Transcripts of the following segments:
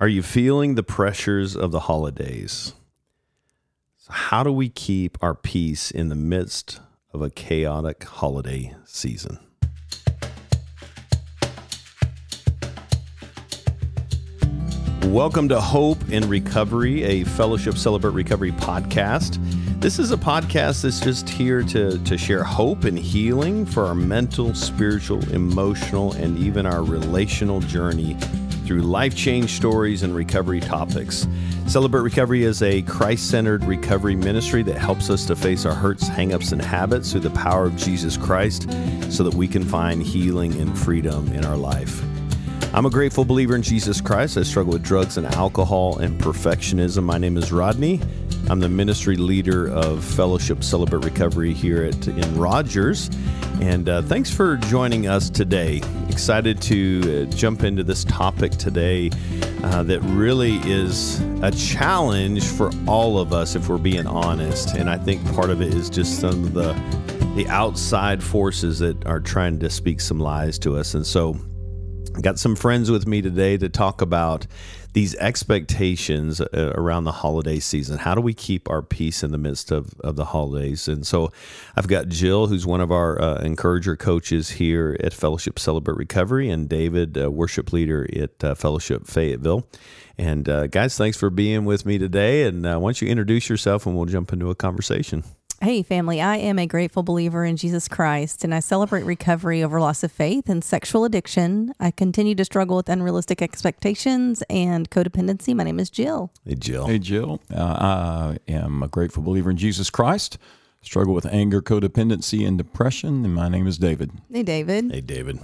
Are you feeling the pressures of the holidays? So how do we keep our peace in the midst of a chaotic holiday season? Welcome to Hope and Recovery, a Fellowship Celebrate Recovery podcast. This is a podcast that's just here to, to share hope and healing for our mental, spiritual, emotional, and even our relational journey through life change stories and recovery topics. Celebrate Recovery is a Christ centered recovery ministry that helps us to face our hurts, hangups, and habits through the power of Jesus Christ so that we can find healing and freedom in our life. I'm a grateful believer in Jesus Christ. I struggle with drugs and alcohol and perfectionism. My name is Rodney. I'm the ministry leader of Fellowship Celebrate Recovery here at in Rogers. And uh, thanks for joining us today. Excited to uh, jump into this topic today uh, that really is a challenge for all of us, if we're being honest. And I think part of it is just some of the the outside forces that are trying to speak some lies to us. And so I got some friends with me today to talk about these expectations uh, around the holiday season. How do we keep our peace in the midst of, of the holidays? And so I've got Jill, who's one of our uh, encourager coaches here at Fellowship Celebrate Recovery, and David, uh, worship leader at uh, Fellowship Fayetteville. And guys, thanks for being with me today. And why don't you introduce yourself and we'll jump into a conversation. Hey, family, I am a grateful believer in Jesus Christ, and I celebrate recovery over loss of faith and sexual addiction. I continue to struggle with unrealistic expectations and codependency. My name is Jill. Hey, Jill. Hey, Jill. Uh, I am a grateful believer in Jesus Christ. Struggle with anger, codependency, and depression. And my name is David. Hey, David. Hey, David.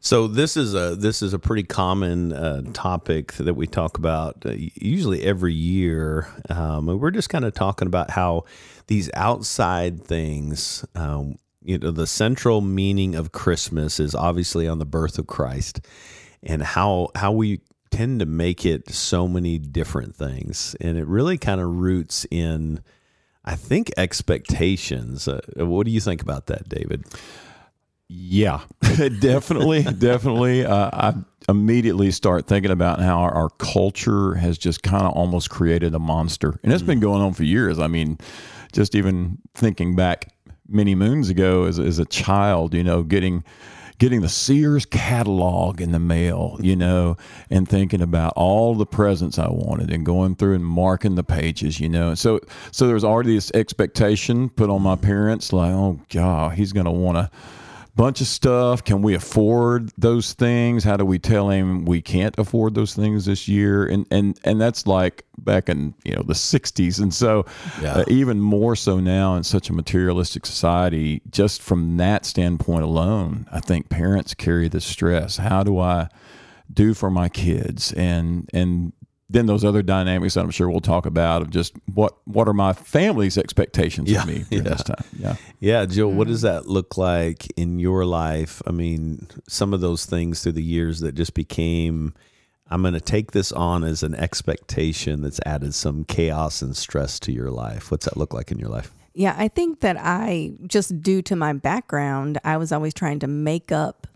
So this is a this is a pretty common uh, topic that we talk about uh, usually every year. Um, we're just kind of talking about how these outside things, um, you know, the central meaning of Christmas is obviously on the birth of Christ, and how how we tend to make it so many different things, and it really kind of roots in, I think, expectations. Uh, what do you think about that, David? Yeah, definitely, definitely. Uh, I immediately start thinking about how our, culture has just kind of almost created a monster, and it's mm. been going on for years. I mean, just even thinking back many moons ago as, as a child, you know, getting getting the Sears catalog in the mail, you know, and thinking about all the presents I wanted and going through and marking the pages, you know. And So so there was already this expectation put on my parents like, oh god, he's want to bunch of stuff. Can we afford those things? How do we tell him we can't afford those things this year? And and and that's like back in you know the '60s, and so yeah. uh, even more so now in such a materialistic society. Just from that standpoint alone, I think parents carry the stress. How do I do for my kids? And and then those other dynamics that I'm sure we'll talk about of just what what are my family's expectations yeah, of me yeah. this time. Yeah. Yeah, Jill, what does mm-hmm. that look like in your life? I mean, some of those things through the years that just became I'm going to take this on as an expectation that's added some chaos and stress to your life. What's that look like in your life? Yeah, I think that I just due to my background, I was always trying to make up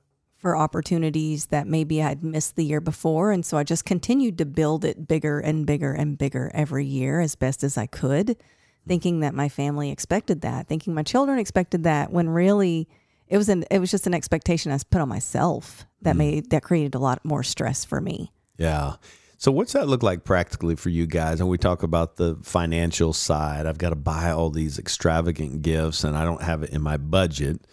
for opportunities that maybe I'd missed the year before. And so I just continued to build it bigger and bigger and bigger every year as best as I could, thinking that my family expected that, thinking my children expected that when really it was an it was just an expectation I put on myself that mm. made that created a lot more stress for me. Yeah. So what's that look like practically for you guys? And we talk about the financial side. I've got to buy all these extravagant gifts and I don't have it in my budget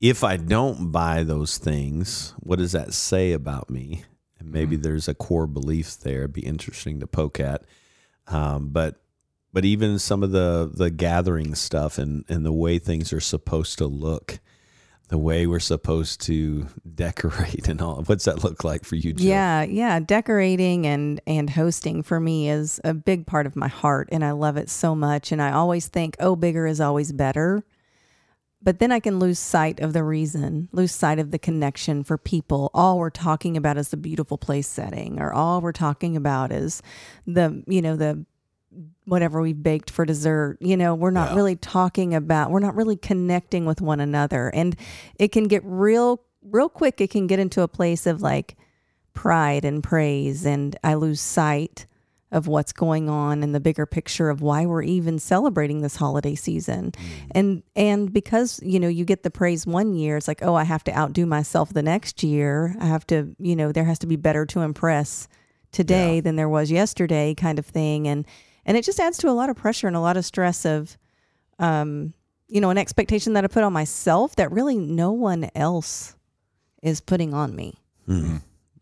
if I don't buy those things, what does that say about me? And maybe mm-hmm. there's a core belief there. It'd be interesting to poke at. Um, but but even some of the the gathering stuff and and the way things are supposed to look, the way we're supposed to decorate and all. What's that look like for you? Jill? Yeah, yeah, decorating and and hosting for me is a big part of my heart, and I love it so much. And I always think, oh, bigger is always better. But then I can lose sight of the reason, lose sight of the connection for people. All we're talking about is the beautiful place setting, or all we're talking about is the, you know, the whatever we've baked for dessert. You know, we're not yeah. really talking about, we're not really connecting with one another. And it can get real, real quick, it can get into a place of like, pride and praise and I lose sight of what's going on and the bigger picture of why we're even celebrating this holiday season. And and because, you know, you get the praise one year, it's like, oh, I have to outdo myself the next year. I have to, you know, there has to be better to impress today than there was yesterday kind of thing and and it just adds to a lot of pressure and a lot of stress of um you know, an expectation that I put on myself that really no one else is putting on me.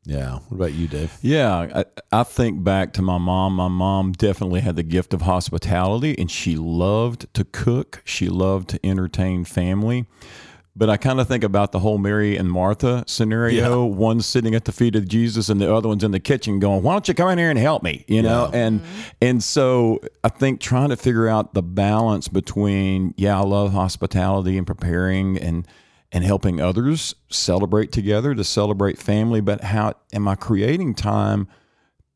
Yeah. What about you, Dave? Yeah, I, I think back to my mom. My mom definitely had the gift of hospitality and she loved to cook. She loved to entertain family. But I kind of think about the whole Mary and Martha scenario. One sitting at the feet of Jesus and the other one's in the kitchen going, Why don't you come in here and help me? You know? And mm-hmm. and so I think trying to figure out the balance between, yeah, I love hospitality and preparing and and helping others celebrate together, to celebrate family, but how am I creating time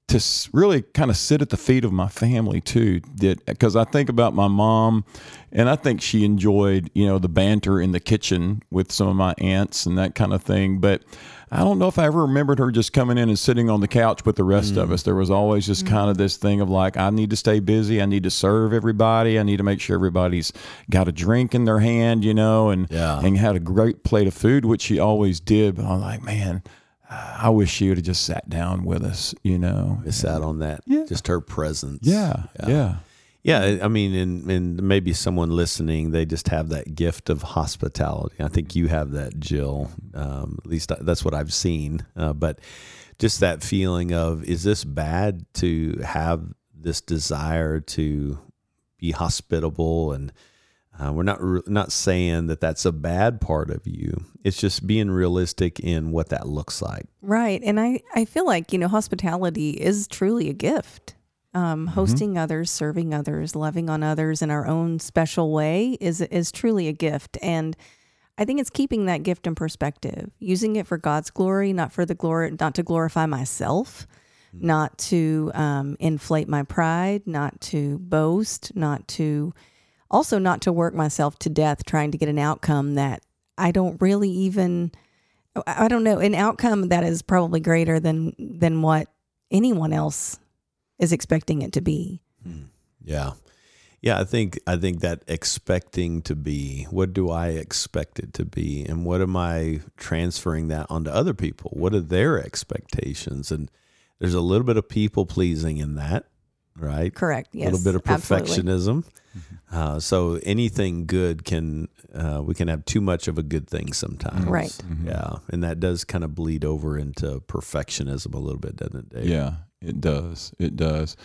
to really kind of sit at the feet of my family too? Did because I think about my mom, and I think she enjoyed you know the banter in the kitchen with some of my aunts and that kind of thing, but. I don't know if I ever remembered her just coming in and sitting on the couch with the rest of mm. us. There was always just mm. kind of this thing of like, I need to stay busy. I need to serve everybody. I need to make sure everybody's got a drink in their hand, you know, and Yeah. and had a great plate of food, which she always did. But I'm like, man, I wish she would have just sat down with us, you know. Miss out on that. Yeah. Just her presence. Yeah, yeah, Yeah, I mean, and, and maybe someone listening, they just have that gift of hospitality. I think you have that, Jill. Um, at least that's what I've seen. Uh, but just that feeling of, is this bad to have this desire to be hospitable? And uh, we're not re- not saying that that's a bad part of you. It's just being realistic in what that looks like. Right. And I, I feel like, you know, hospitality is truly a gift. Um, hosting others, serving others, loving on others in our own special way is is truly a gift. And I think it's keeping that gift in perspective, using it for God's glory, not for the glory, not to glorify myself, not to um, inflate my pride, not to boast, not to also not to work myself to death trying to get an outcome that I don't really even I don't know, an outcome that is probably greater than than what anyone else is expecting it to be. Hmm. Yeah. Yeah, I think I think that expecting to be, what do I expect it to be? And what am I transferring that onto other people? What are their expectations? And there's a little bit of people pleasing in that, right? Correct. Yes. a little bit of perfectionism. Uh, so anything good can uh, we can have too much of a good thing sometimes. Right. Yeah, and that does kind of bleed over into perfectionism a little bit, doesn't it, Dave? yeah. It does. It does.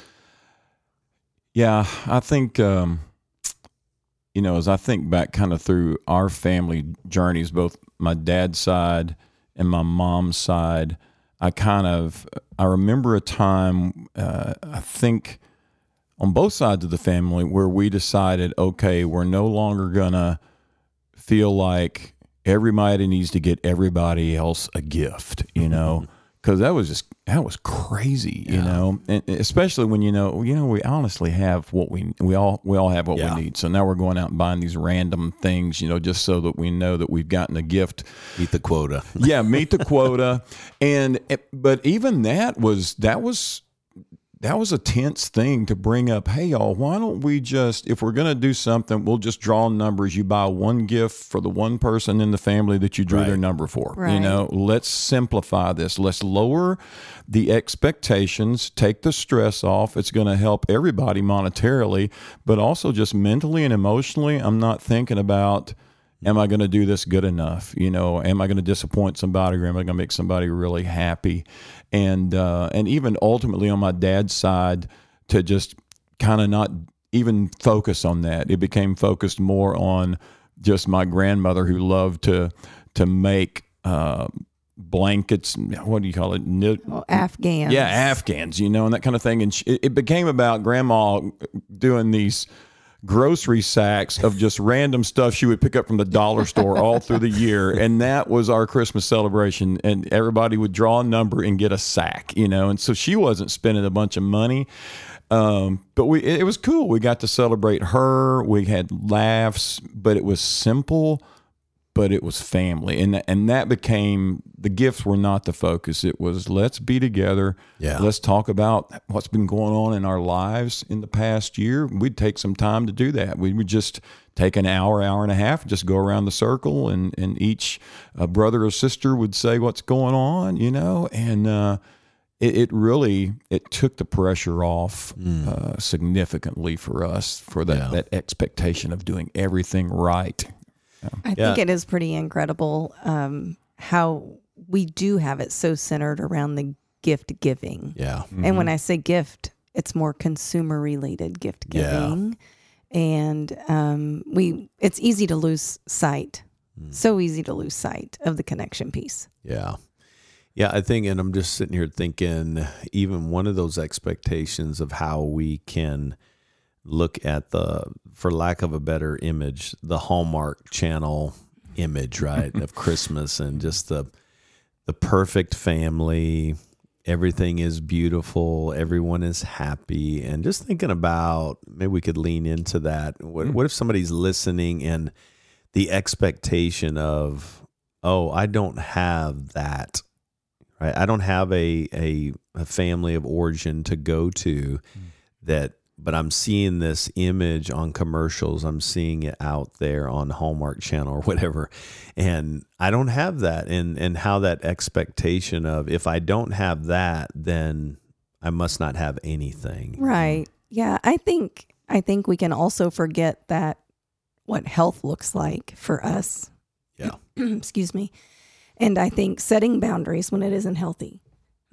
Yeah, I think um, you know as I think back kind of through our family journeys, both my dad's side and my mom's side. I kind of I remember a time uh, I think on both sides of the family where we decided, okay, we're no longer gonna feel like everybody needs to get everybody else a gift, you know, because that was just that was crazy, you know, and especially when you know, you know, we honestly have what we we all we all have what Yeah. we need. So now we're going out and buying these random things, you know, just so that we know that we've gotten a gift Meet the quota. yeah, meet the quota, and eh, but even that was that was that was a tense thing to bring up. Hey, y'all, why don't we just if we're gonna do something, we'll just draw numbers. You buy one gift for the one person in the family that you drew their number for. You know, let's simplify this. Let's lower the expectations, take the stress off. It's going to help everybody monetarily, but also just mentally and emotionally. I'm not thinking about am I going to do this good enough? You know, am I going to disappoint somebody or am I going to make somebody really happy? And uh, and even ultimately on my dad's side to just kind of not even focus on that. It became focused more on just my grandmother who loved to to make uh, blankets. What do you call it? Well, Afghans. yeah, Afghans, you know, and that kind of thing. And it became about grandma doing these grocery sacks of just random stuff she would pick up from the dollar store all through the year. And that was our Christmas celebration. And everybody would draw a number and get a sack, you know. And so she wasn't spending a bunch of money. Um, but we it was cool. We got to celebrate her. We had laughs, but it was simple but it was family, and and that became the gifts were not the focus. It was let's be together. Yeah. Let's talk about what's been going on in our lives in the past year. We'd take some time to do that. We would just take an hour, hour and a half, just go around the circle, and and each uh, brother or sister would say what's going on, you know, and. Uh, it, it really it took the pressure off uh, significantly for us for that, Yeah. that expectation of doing everything right. I Yeah. think it is pretty incredible um, how we do have it so centered around the gift giving. Yeah. And when I say gift, it's more consumer related gift giving. Yeah. giving. And um, we it's easy to lose sight. So easy to lose sight of the connection piece. Yeah. Yeah, I think, and I'm just sitting here thinking, even one of those expectations of how we can look at the, for lack of a better image, the Hallmark Channel image, right, of Christmas and just the, the perfect family. Everything is beautiful. Everyone is happy. And just thinking about maybe we could lean into that. What, hmm. what if somebody's listening and the expectation of, oh, I don't have that right? I don't have a, a a family of origin to go to hmm. that, but I'm seeing this image on commercials. I'm seeing it out there on Hallmark Channel or whatever, and I don't have that. And and how that expectation of if I don't have that, then I must not have anything. Right. Yeah. I think I think we can also forget that what health looks like for us. Yeah. Excuse me. And I think setting boundaries when it isn't healthy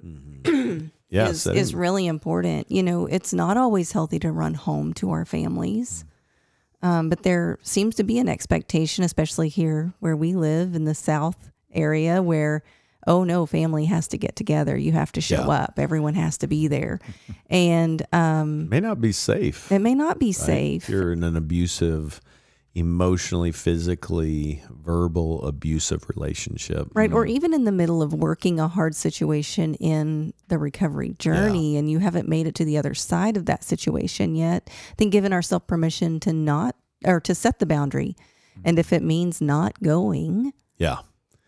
mm-hmm. Yeah. is, setting- is really important. You know, it's not always healthy to run home to our families. Um, but there seems to be an expectation, especially here where we live in the South area, where, oh no, family has to get together. You have to show Yeah. up. Everyone has to be there. And um, may not be safe. it may not be right? safe. If you're in an abusive, emotionally, physically, verbal abusive relationship. Right. Or mm-hmm. even in the middle of working a hard situation in the recovery journey and you haven't made it to the other side of that situation yet, then giving ourselves permission to not or to set the boundary. Mm-hmm. And if it means not going, Yeah.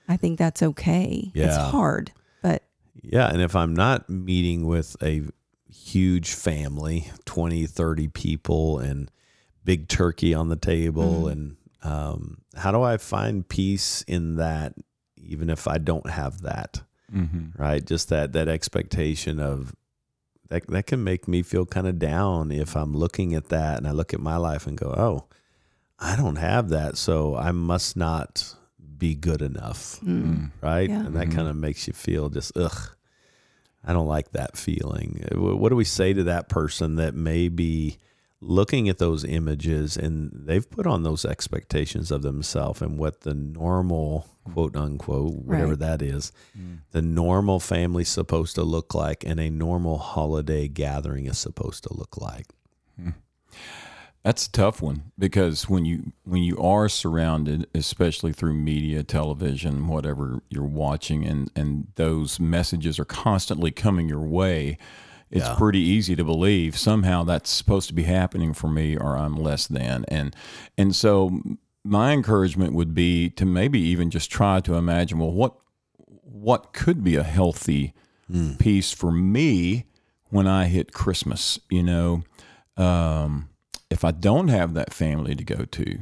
I think that's okay. Yeah. It's hard, but Yeah, and if I'm not meeting with a huge family, 20, 30 people and big turkey on the table and um, how do I find peace in that even if I don't have that, Mm-hmm. right? Just that that expectation of that that can make me feel kind of down if I'm looking at that and I look at my life and go, "Oh, I don't have that, so I must not be good enough." mm, right? Yeah. And that kind of makes you feel just ugh. I don't like that feeling. What do we say to that person that may be looking at those images and they've put on those expectations of themselves and what the normal quote unquote whatever Right. that is, mm. the normal family's supposed to look like and a normal holiday gathering is supposed to look like. Hmm. That's a tough one because when you when you are surrounded, especially through media, television, whatever you're watching, and and those messages are constantly coming your way, it's Yeah. pretty easy to believe somehow that's supposed to be happening for me, or I'm less than. And and so my encouragement would be to maybe even just try to imagine, well, what what could be a healthy piece for me when I hit Christmas? You know. Um, if I don't have that family to go to,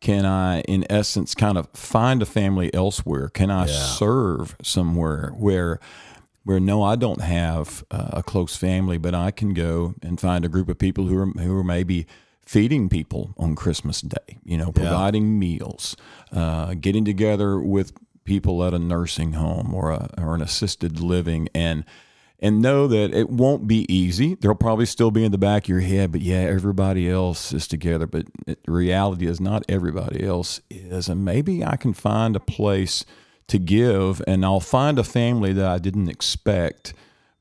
can I, in essence, kind of find a family elsewhere? Can I Yeah. serve somewhere where, where no, I don't have uh, a close family, but I can go and find a group of people who are who are maybe feeding people on Christmas Day. You know, providing meals, uh, getting together with people at a nursing home or a, or an assisted living, and and know that it won't be easy. There'll probably still be in the back of your head, but yeah, everybody else is together. But it, reality is, not everybody else is. And maybe I can find a place to give, and I'll find a family that I didn't expect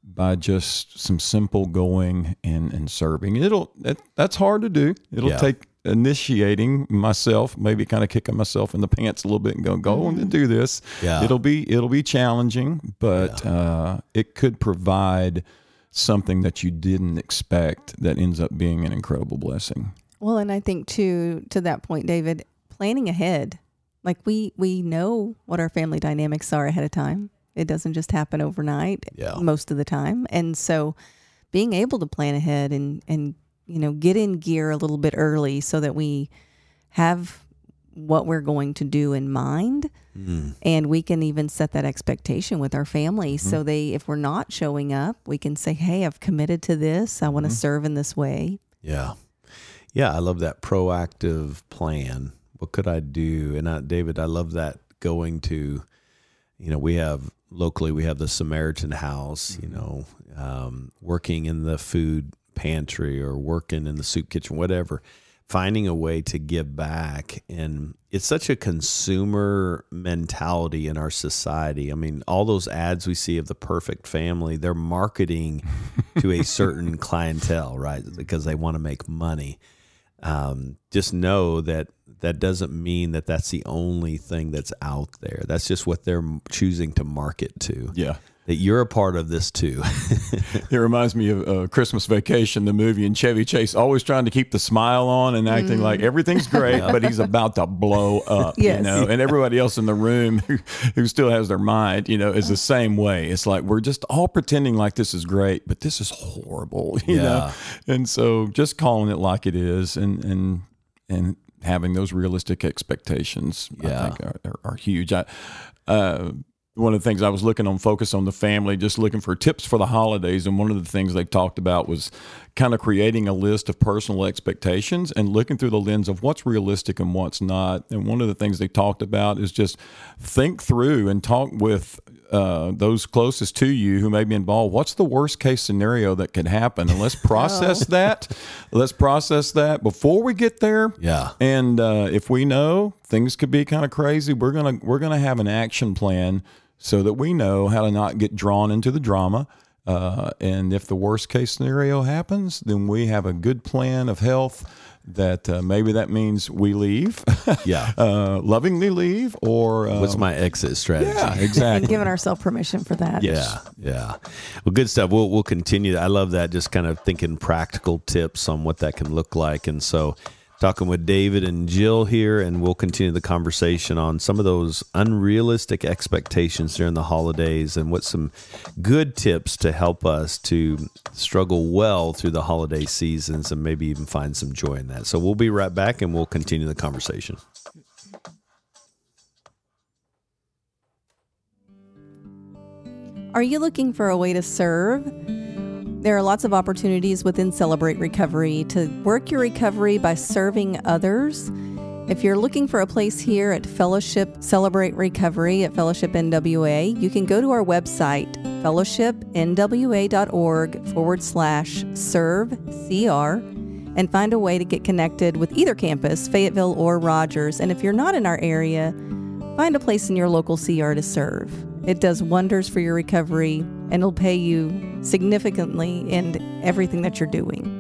by just some simple going and, and serving. It'll that, that's hard to do. It'll Yeah. take initiating myself, maybe kind of kicking myself in the pants a little bit and going, go on and do this. Yeah. It'll be it'll be challenging, but uh, it could provide something that you didn't expect that ends up being an incredible blessing. well, and I think too, to that point, David, planning ahead Like we we know what our family dynamics are ahead of time. It doesn't just happen overnight Yeah. most of the time. And so being able to plan ahead and and you know get in gear a little bit early so that we have what we're going to do in mind Mm. and we can even set that expectation with our family so they if we're not showing up we can say hey i've committed to this i want to serve in this way Yeah. Yeah, I love that proactive plan. What could I do? And I, David, I love that going to, you know, we have locally, we have the Samaritan House, you know, um, working in the food pantry or working in the soup kitchen, whatever, finding a way to give back. And it's such a consumer mentality in our society. I mean, all those ads we see of the perfect family, they're marketing to a certain clientele, right? Because they want to make money. Um, just know that that doesn't mean that that's the only thing that's out there. That's just what they're choosing to market to. Yeah. That you're a part of this too. It reminds me of uh, Christmas Vacation, the movie, and Chevy Chase always trying to keep the smile on and acting like everything's great, but he's about to blow up. Yes. You know, and everybody else in the room who, who still has their mind, you know, is the same way. It's like we're just all pretending like this is great, but this is horrible. You know, Yeah. and so just calling it like it is, and and and having those realistic expectations, Yeah. I think are, are, are huge. I, uh, one of the things I was looking on Focus on the Family, just looking for tips for the holidays. And one of the things they talked about was kind of creating a list of personal expectations and looking through the lens of what's realistic and what's not. And one of the things they talked about is just think through and talk with uh, those closest to you who may be involved. What's the worst case scenario that could happen? And let's process that. Let's process that before we get there. Yeah. And uh, if we know things could be kind of crazy, we're gonna we're gonna have an action plan so that we know how to not get drawn into the drama. Uh, and if the worst case scenario happens, then we have a good plan of health. That uh, maybe that means we leave, Yeah. uh, lovingly leave, or uh, What's my exit strategy? yeah, and exactly. giving ourselves permission for that Yeah, yeah. Well, good stuff. We'll we'll continue. I love that. Just kind of thinking practical tips on what that can look like, and so talking with David and Jill here, and we'll continue the conversation on some of those unrealistic expectations during the holidays, and what some good tips to help us to struggle well through the holiday seasons, and maybe even find some joy in that. So we'll be right back, and we'll continue the conversation. Are you looking for a way to serve? There are lots of opportunities within Celebrate Recovery to work your recovery by serving others. If you're looking for a place here at Fellowship Celebrate Recovery at Fellowship NWA, you can go to our website, fellowshipnwa.org forward slash serve CR, and find a way to get connected with either campus, Fayetteville or Rogers. And if you're not in our area, Find a place in your local CR to serve. It does wonders for your recovery and it'll pay you significantly in everything that you're doing.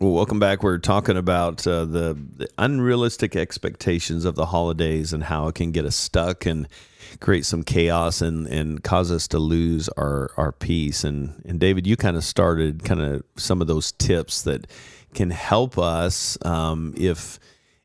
Well, welcome back. We're talking about uh, the, the unrealistic expectations of the holidays and how it can get us stuck and create some chaos and, and cause us to lose our, our peace. And, and David, you kind of started kind of some of those tips that can help us um, if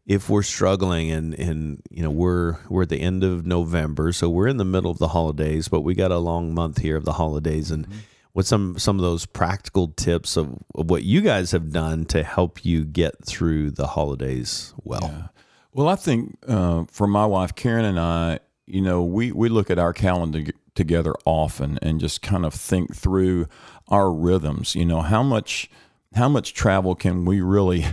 if we're struggling and and you know we're we're at the end of November, so we're in the middle of the holidays, but we got a long month here of the holidays. And what's some some of those practical tips of, of what you guys have done to help you get through the holidays well. Well, I think uh, for my wife Karen and I, you know, we we look at our calendar together often and just kind of think through our rhythms. You know, how much how much travel can we really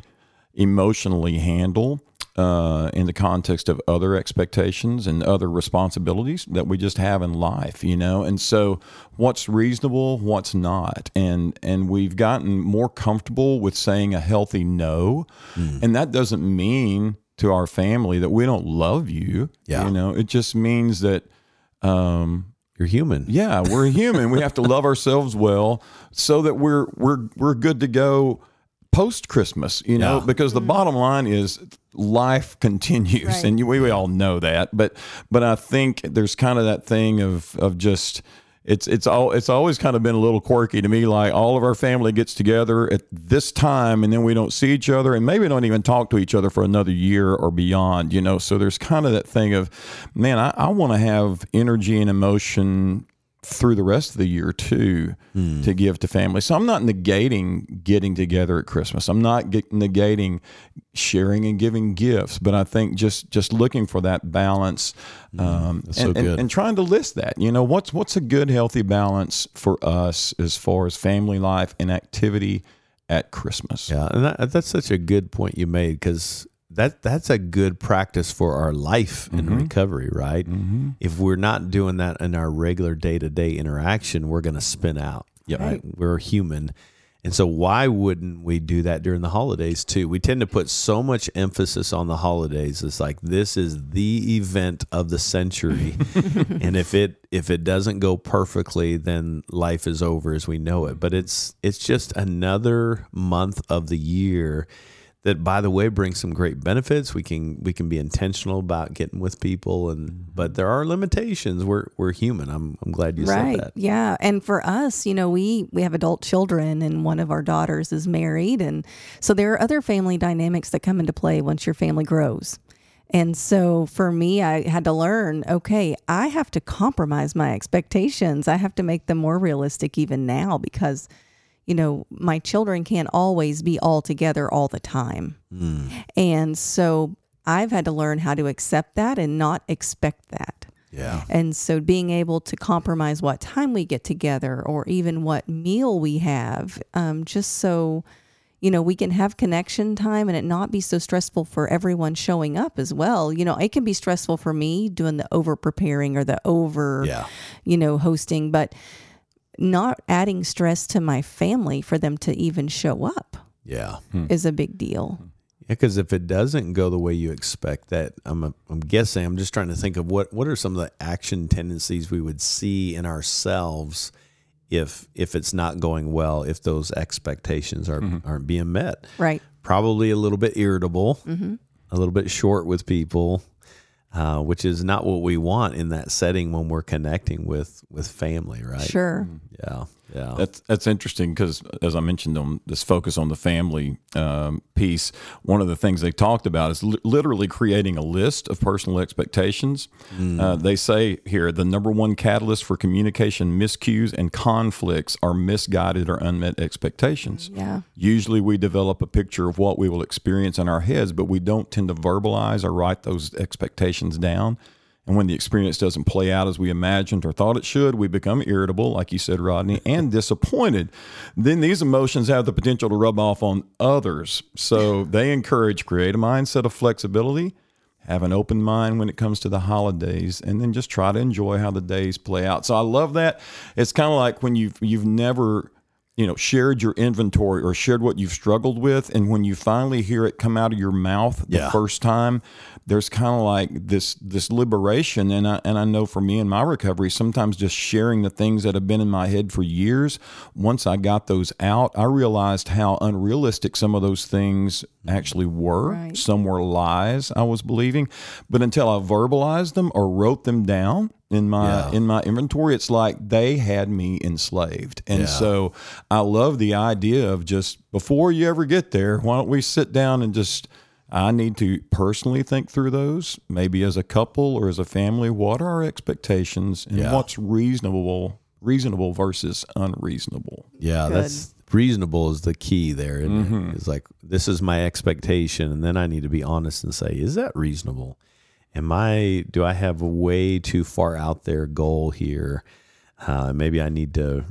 emotionally handle uh, in the context of other expectations and other responsibilities that we just have in life, you know. And so, what's reasonable, what's not, and and we've gotten more comfortable with saying a healthy no, and that doesn't mean to our family that we don't love you. Yeah. you know, it just means that. Um, you're human yeah, we're human. we have to love ourselves well so that we're we're we're good to go post Christmas, you know, Yeah. because the mm-hmm. bottom line is life continues Right. and you, we, we all know that. But but I think there's kind of that thing of of just it's it's all it's always kind of been a little quirky to me. Like all of our family gets together at this time, and then we don't see each other, and maybe don't even talk to each other for another year or beyond. You know, so there's kind of that thing of, man, I, I want to have energy and emotion through the rest of the year too Hmm. to give to family. So I'm not negating getting together at Christmas. I'm not negating sharing and giving gifts, but I think just just looking for that balance um, Hmm. So and, and- and trying to list that. You know, what's what's a good healthy balance for us as far as family life and activity at Christmas. Yeah, and that, that's such a good point you made because that that's a good practice for our life in recovery, right? Mm-hmm. If we're not doing that in our regular day to day interaction, we're going to spin out. Yep. right? We're human. And so, why wouldn't we do that during the holidays too? We tend to put so much emphasis on the holidays. It's like this is the event of the century, and if it if it doesn't go perfectly, then life is over as we know it. But it's it's just another month of the year that, by the way, brings some great benefits. We can we can be intentional about getting with people, and mm-hmm. but there are limitations. We're we're human. I'm I'm glad you right. said that. Yeah. And for us, you know, we we have adult children and one of our daughters is married and so there are other family dynamics that come into play once your family grows. And so for me, I had to learn, okay, I have to compromise my expectations. I have to make them more realistic even now because you know, my children can't always be all together all the time. And so I've had to learn how to accept that and not expect that. Yeah. And so being able to compromise what time we get together or even what meal we have, um, just so, you know, we can have connection time and it not be so stressful for everyone showing up as well. You know, it can be stressful for me doing the over preparing or the over, Yeah. you know, hosting, but not adding stress to my family for them to even show up Yeah. Hmm. is a big deal. Yeah, because if it doesn't go the way you expect, that I'm I'm guessing I'm just trying to think of what what are some of the action tendencies we would see in ourselves if if it's not going well, if those expectations are mm-hmm. aren't being met. Right. Probably a little bit irritable, mm-hmm. a little bit short with people, uh, which is not what we want in that setting when we're connecting with with family, right? Sure. Yeah, yeah. That's that's interesting because, as I mentioned on this focus on the family um, piece, one of the things they talked about is li- literally creating a list of personal expectations. Uh, they say here the number one catalyst for communication miscues and conflicts are misguided or unmet expectations. Yeah. Usually, we develop a picture of what we will experience in our heads, but we don't tend to verbalize or write those expectations down. And when the experience doesn't play out as we imagined or thought it should, we become irritable, like you said, Rodney, and disappointed. Then these emotions have the potential to rub off on others. So they encourage create a mindset of flexibility, have an open mind when it comes to the holidays, and then just try to enjoy how the days play out. So I love that. It's kind of like when you've you've never you know shared your inventory or shared what you've struggled with and when you finally hear it come out of your mouth the Yeah. first time there's kind of like this this liberation and I, and I know for me in my recovery sometimes just sharing the things that have been in my head for years once I got those out I realized how unrealistic some of those things actually were Right. some were lies I was believing but until I verbalized them or wrote them down in my Yeah. in my inventory it's like they had me enslaved and Yeah. so i love the idea of just before you ever get there why don't we sit down and just i need to personally think through those maybe as a couple or as a family what are our expectations and Yeah. what's reasonable reasonable versus unreasonable Yeah, Good. that's reasonable is the key there. isn't it? It's like this is my expectation, and then I need to be honest and say, is that reasonable? Am I? Do I have a way too far out there goal here? Uh, maybe I need to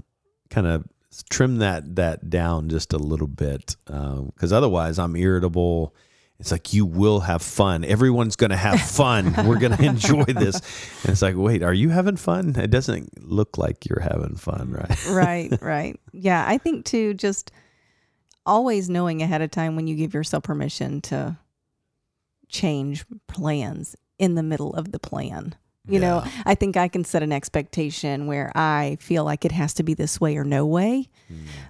kind of trim that that down just a little bit because otherwise I'm irritable. It's like you will have fun. Everyone's going to have fun. We're going to enjoy this. And it's like, wait, are you having fun? It doesn't look like you're having fun, right? right, right. Yeah, I think too, just always knowing ahead of time when you give yourself permission to change plans in the middle of the plan. You know, I think I can set an expectation where I feel like it has to be this way or no way.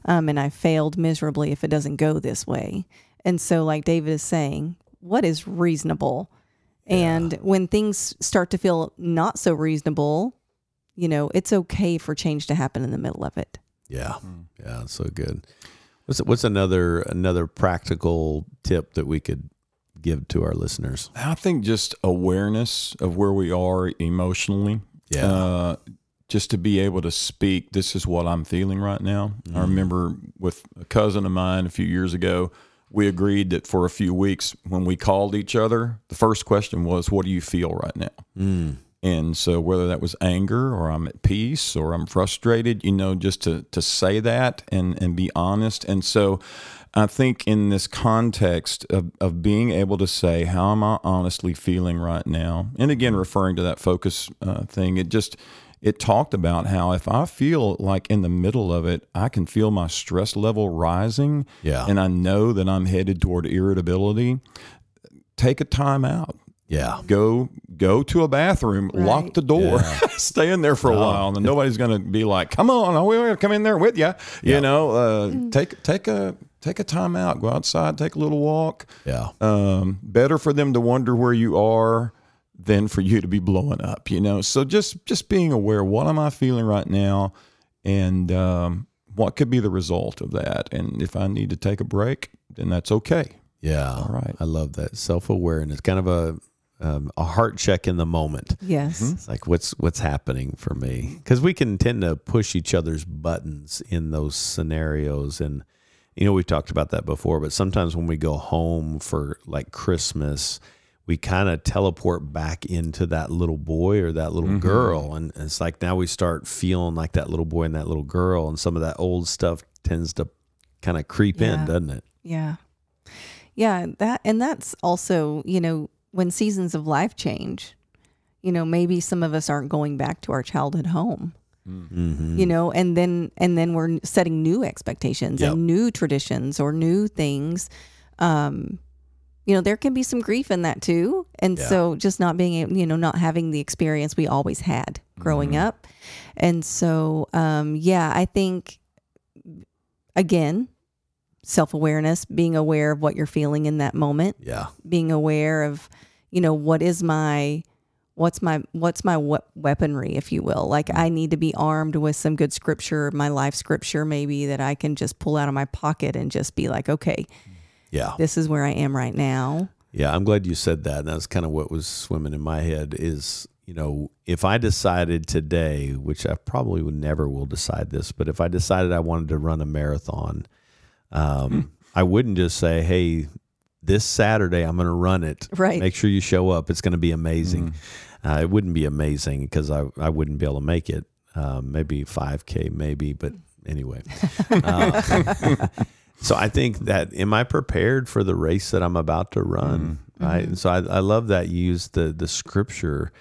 Um, and I failed miserably if it doesn't go this way. And so, like David is saying, what is reasonable? And when things start to feel not so reasonable, you know, it's okay for change to happen in the middle of it. Yeah, yeah, so good. What's what's another another practical tip that we could give to our listeners? I think just awareness of where we are emotionally. Yeah. Uh, just to be able to speak, this is what I'm feeling right now. I remember with a cousin of mine a few years ago, we agreed that for a few weeks when we called each other, the first question was, What do you feel right now? And so whether that was anger or I'm at peace or I'm frustrated, you know, just to to say that and and be honest. And so I think in this context of, of being able to say, how am I honestly feeling right now? And again, referring to that focus uh, thing, it just, it talked about how if I feel like in the middle of it, I can feel my stress level rising. Yeah. And I know that I'm headed toward irritability. Take a time out Yeah, go go to a bathroom, lock the door, stay in there for a while, and nobody's going to be like, "Come on, we're going to come in there with you." You know, uh, take take a take a time out, go outside, take a little walk. yeah, Um, better for them to wonder where you are than for you to be blowing up. You know, so just just being aware, what am I feeling right now, and um, what could be the result of that, and if I need to take a break, then that's okay. yeah. All right. I love that self awareness, kind of a um, a heart check in the moment. Yes. It's like what's what's happening for me because we can tend to push each other's buttons in those scenarios, and you know we've talked about that before. But sometimes when we go home for like Christmas, we kind of teleport back into that little boy or that little girl, and it's like now we start feeling like that little boy and that little girl, and some of that old stuff tends to kind of creep in, doesn't it? Yeah. Yeah, that and that's also, you know, when seasons of life change, you know, maybe some of us aren't going back to our childhood home. Mm-hmm. You know, and then and then we're setting new expectations Yep. and new traditions or new things. Um you know, there can be some grief in that too. And Yeah. so just not being able, you know, not having the experience we always had growing Mm-hmm. up. And so um yeah, I think again, self-awareness, being aware of what you're feeling in that moment Yeah, being aware of you know what is my what's my what's my we- weaponry if you will like i need to be armed with some good scripture my life scripture maybe that i can just pull out of my pocket and just be like okay yeah. this is where i am right now Yeah, I'm glad you said that. And that's kind of what was swimming in my head is, you know, if I decided today, which I probably would never will decide this, but if I decided I wanted to run a marathon, um, I wouldn't just say, hey, this Saturday I'm going to run it. Right. Make sure you show up. It's going to be amazing. Uh, it wouldn't be amazing because I, I wouldn't be able to make it. Um, maybe 5K, maybe, but anyway. Uh, so I think that am I prepared for the race that I'm about to run? Mm-hmm. Right. Mm-hmm. And so I, I love that you use the the scripture.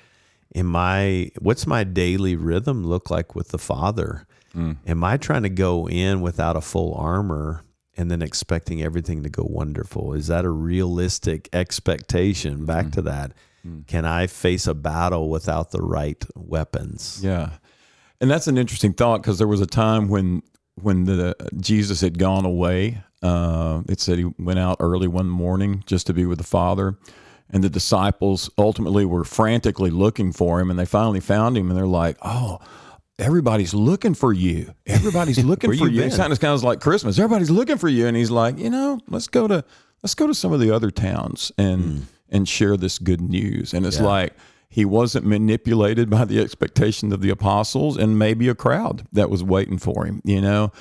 In my what's my daily rhythm look like with the Father? Mm. Am I trying to go in without a full armor and then expecting everything to go wonderful? Is that a realistic expectation? Back mm-hmm. to that. Mm. Can I face a battle without the right weapons? Yeah, and that's an interesting thought because there was a time when when the Jesus had gone away. Uh, it said he went out early one morning just to be with the Father, and the disciples ultimately were frantically looking for him, and they finally found him, and they're like, "Oh." Everybody's looking for you. Everybody's looking for you you. been? It's kind of, like Christmas. Everybody's looking for you, and he's like, you know, let's go to let's go to some of the other towns and and share this good news. And it's. Yeah. like he wasn't manipulated by the expectations of the apostles and maybe a crowd that was waiting for him, you know?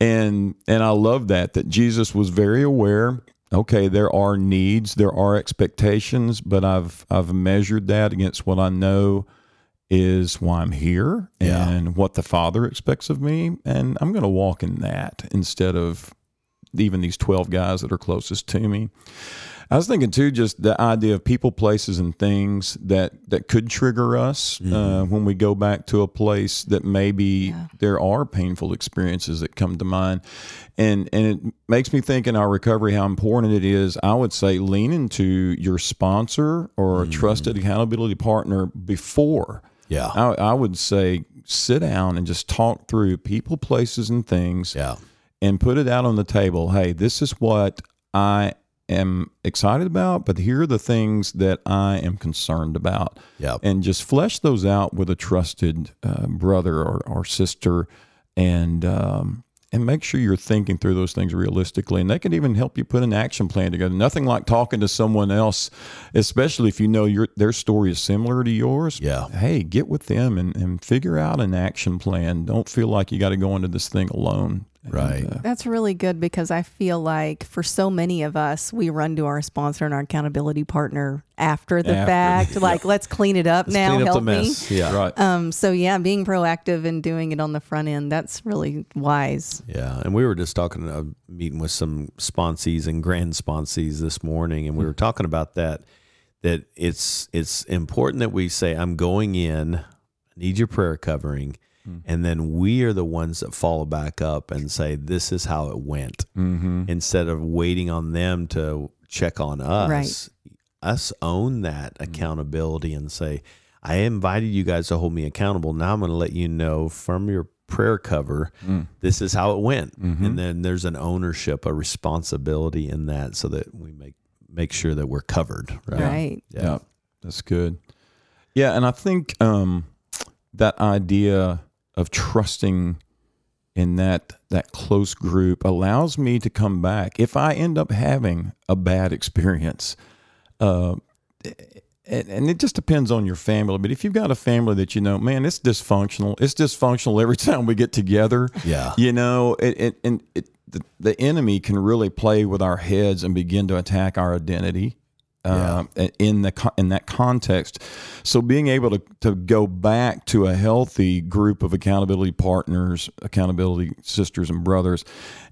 And and I love that that Jesus was very aware okay, there are needs, there are expectations, but I've I've measured that against what I know is why I'm here Yeah. and what the Father expects of me and I'm going to walk in that instead of even these 12 guys that are closest to me. I was thinking too, just the idea of people, places, and things that that could trigger us uh, when we go back to a place that maybe there are painful experiences that come to mind, and and it makes me think in our recovery how important it is. I would say lean into your sponsor or a trusted accountability partner before. Yeah. I, I would say sit down and just talk through people, places, and things Yeah. And put it out on the table. Hey, this is what I am excited about, but here are the things that I am concerned about. Yep. And just flesh those out with a trusted uh, brother or, or sister and um, and make sure you're thinking through those things realistically. And they can even help you put an action plan together. Nothing like talking to someone else, especially if you know your their story is similar to yours. Yeah. Hey, get with them and, and figure out an action plan. Don't feel like you got to go into this thing alone. Right. And, uh, That's really good because I feel like for so many of us, we run to our sponsor and our accountability partner after the After, fact. Like, let's clean it up now. Clean up help the mess. Yeah. right. Um, so yeah, being proactive and doing it on the front end, that's really wise. Yeah, and we were just talking, uh, meeting with some sponsees and grand sponsees this morning, and we were talking about that. That it's it's important that we say, "I'm going in, I need your prayer covering," and then we are the ones that follow back up and say, "This is how it went," Mm-hmm. instead of waiting on them to check on us. Right. Us own that accountability and say, "I invited you guys to hold me accountable. Now I'm going to let you know from your." prayer cover this is how it went and then there's an ownership a responsibility in that so that we make make sure that we're covered right, Right. Yeah. that's good. Yeah, and I think um, that idea of trusting in that that close group allows me to come back if I end up having a bad experience. Uh, and, and it just depends on your family. But if you've got a family that you know, man, it's dysfunctional. It's dysfunctional every time we get together. Yeah. you know, it, it and it, the, the enemy can really play with our heads and begin to attack our identity. Uh, in the in that context, so being able to to go back to a healthy group of accountability partners, accountability sisters and brothers,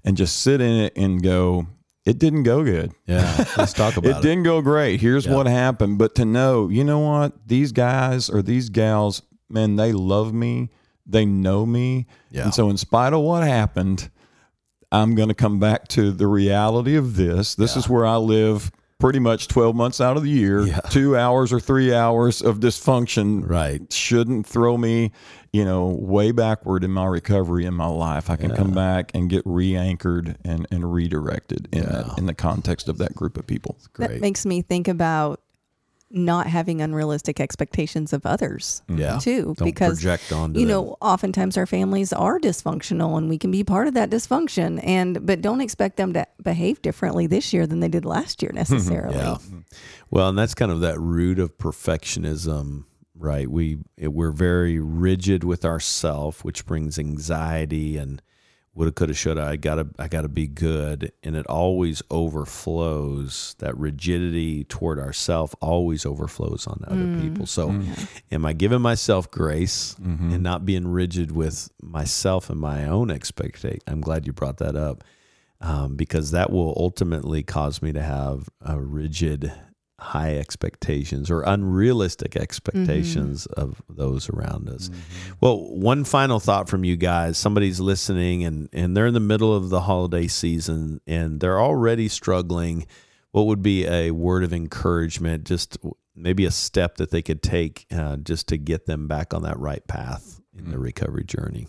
and just sit in it and go, it didn't go good yeah let's talk it about it, it didn't go great. Here's Yeah. what happened. But to know, you know what? These guys or these gals, man, they love me. They know me. Yeah. And so, in spite of what happened, I'm going to come back to the reality of this. This is where I live pretty much 12 months out of the year. Yeah. Two hours or three hours of dysfunction right shouldn't throw me, you know, way backward in my recovery in my life. I can come back and get re-anchored and, and redirected in that, in the context of that group of people. great That makes me think about not having unrealistic expectations of others mm-hmm. yeah too, don't because project onto you them. know oftentimes our families are dysfunctional and we can be part of that dysfunction and but don't expect them to behave differently this year than they did last year necessarily Yeah. Well, and that's kind of that root of perfectionism, right? We we're very rigid with ourself, which brings anxiety and woulda, coulda, shoulda. I gotta, I gotta be good, and it always overflows. That rigidity toward ourself always overflows on other mm. people. So, mm. am I giving myself grace mm-hmm. and not being rigid with myself and my own expectation? I'm glad you brought that up um, because that will ultimately cause me to have a rigid high expectations or unrealistic mm-hmm. expectations of those around us. Mm-hmm. Well, one final thought from you guys. Somebody's listening and and they're in the middle of the holiday season and they're already struggling. What would be a word of encouragement just maybe a step that they could take uh, just to get them back on that right path in the mm. recovery journey?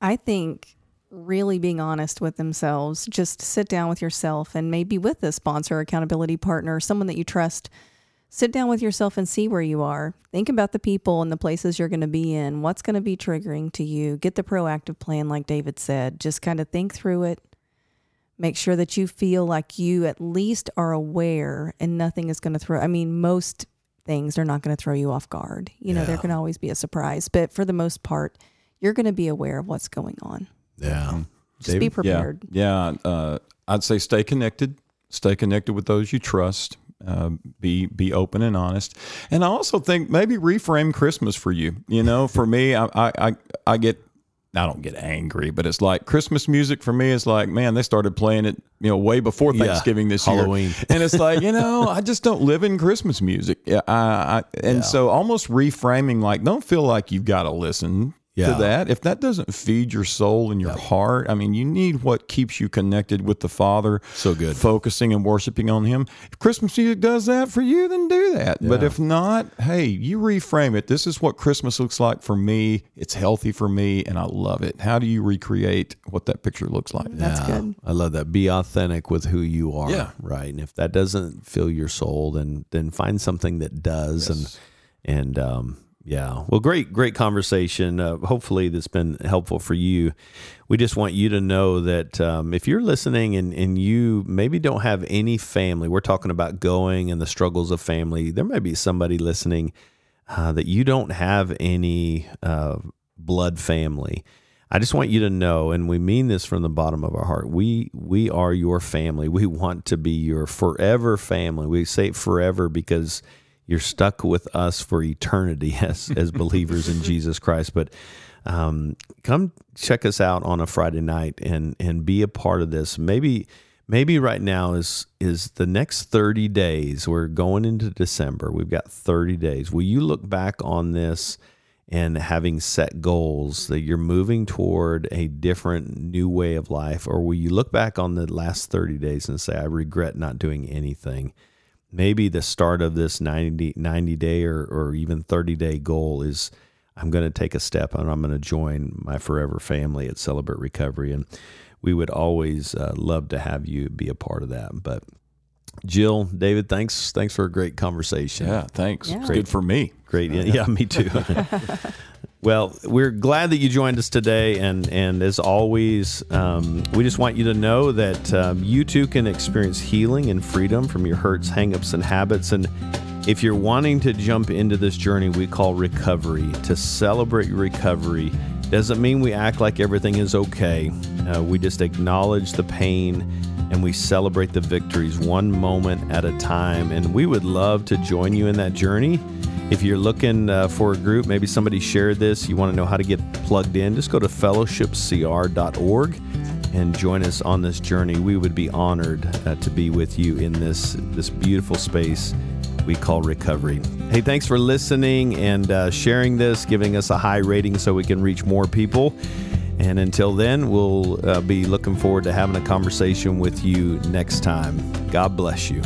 I think really being honest with themselves, just sit down with yourself and maybe with a sponsor, accountability partner, someone that you trust. Sit down with yourself and see where you are. Think about the people and the places you're going to be in. What's going to be triggering to you? Get the proactive plan, like David said. Just kind of think through it. Make sure that you feel like you at least are aware and nothing is going to throw. I mean, most things are not going to throw you off guard. You know, there can always be a surprise, but for the most part, you're going to be aware of what's going on. Yeah. Just be prepared. Yeah, yeah. Uh, I'd say stay connected. Stay connected with those you trust. Uh, be be open and honest. And I also think maybe reframe Christmas for you. You know, for me, I I I, I get. I don't get angry, but it's like Christmas music for me is like, man, they started playing it, you know, way before Yeah, Thanksgiving this Halloween. year. And it's like, you know, I just don't live in Christmas music. Yeah, I, I, and Yeah. so almost reframing like, don't feel like you've got to listen Yeah. to that. If that doesn't feed your soul and your heart, I mean, you need what keeps you connected with the Father. So good. Focusing and worshiping on Him. If Christmas music does that for you, then do that. But if not, hey, you reframe it. This is what Christmas looks like for me. It's healthy for me, and I love it. How do you recreate what that picture looks like? That's Yeah, good. I love that. Be authentic with who you are. Yeah. Right. And if that doesn't fill your soul, then then find something that does. And and um, yeah. Well, great, great conversation. Uh, hopefully, that's been helpful for you. We just want you to know that um, if you're listening and, and you maybe don't have any family, we're talking about going and the struggles of family. There may be somebody listening uh, that you don't have any uh, blood family. I just want you to know, and we mean this from the bottom of our heart. We we are your family. We want to be your forever family. We say forever because you're stuck with us for eternity as as believers in Jesus Christ. But um, come check us out on a Friday night and and be a part of this. Maybe maybe right now is is the next 30 days. We're going into December. We've got 30 days. Will you look back on this? and having set goals that you're moving toward a different new way of life or will you look back on the last 30 days and say i regret not doing anything maybe the start of this 90, 90 day or, or even 30 day goal is i'm going to take a step and i'm going to join my forever family at celebrate recovery and we would always uh, love to have you be a part of that but jill david thanks thanks for a great conversation Yeah, thanks. Yeah. It's good for me. Great. Yeah, yeah me too. well, we're glad that you joined us today. And, and as always, um, we just want you to know that um, you too can experience healing and freedom from your hurts, hangups, and habits. And if you're wanting to jump into this journey we call recovery, to celebrate your recovery, doesn't mean we act like everything is okay. Uh, we just acknowledge the pain and we celebrate the victories one moment at a time. And we would love to join you in that journey. If you're looking uh, for a group, maybe somebody shared this, you want to know how to get plugged in, just go to fellowshipcr.org and join us on this journey. We would be honored uh, to be with you in this this beautiful space we call recovery. Hey, thanks for listening and uh, sharing this, giving us a high rating so we can reach more people. And until then, we'll uh, be looking forward to having a conversation with you next time. God bless you.